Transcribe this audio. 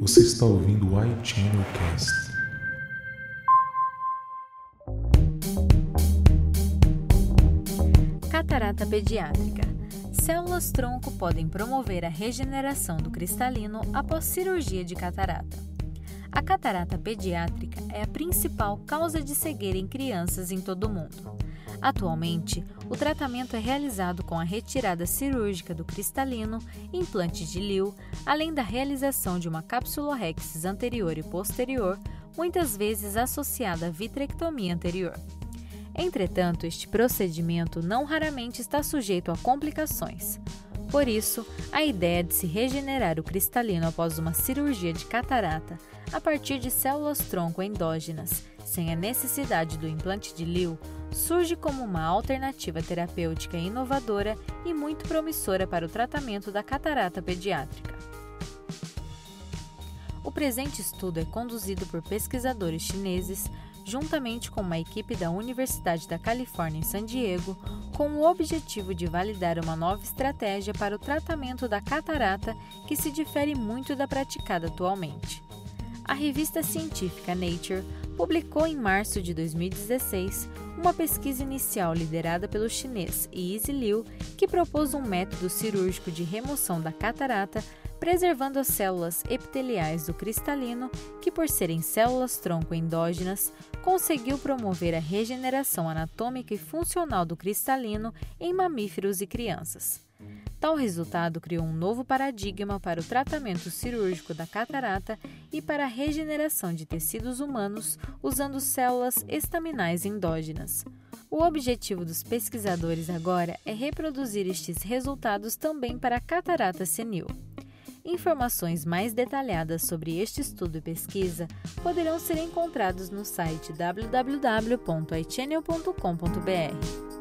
Você está ouvindo o iChannel Cast. Catarata pediátrica. Células tronco podem promover a regeneração do cristalino após cirurgia de catarata. A catarata pediátrica é a principal causa de cegueira em crianças em todo o mundo. Atualmente, o tratamento é realizado com a retirada cirúrgica do cristalino, implante de LIU, além da realização de uma capsulorhexis anterior e posterior, muitas vezes associada à vitrectomia anterior. Entretanto, este procedimento não raramente está sujeito a complicações. Por isso, a ideia de se regenerar o cristalino após uma cirurgia de catarata a partir de células tronco endógenas, sem a necessidade do implante de LIU, surge como uma alternativa terapêutica inovadora e muito promissora para o tratamento da catarata pediátrica. O presente estudo é conduzido por pesquisadores chineses, juntamente com uma equipe da Universidade da Califórnia em San Diego, com o objetivo de validar uma nova estratégia para o tratamento da catarata que se difere muito da praticada atualmente. A revista científica Nature publicou em março de 2016 uma pesquisa inicial liderada pelo chinês Yi Liu, que propôs um método cirúrgico de remoção da catarata, preservando as células epiteliais do cristalino, que por serem células tronco endógenas, conseguiu promover a regeneração anatômica e funcional do cristalino em mamíferos e crianças. Tal resultado criou um novo paradigma para o tratamento cirúrgico da catarata e para a regeneração de tecidos humanos usando células estaminais endógenas. O objetivo dos pesquisadores agora é reproduzir estes resultados também para a catarata senil. Informações mais detalhadas sobre este estudo e pesquisa poderão ser encontrados no site www.ichannel.com.br.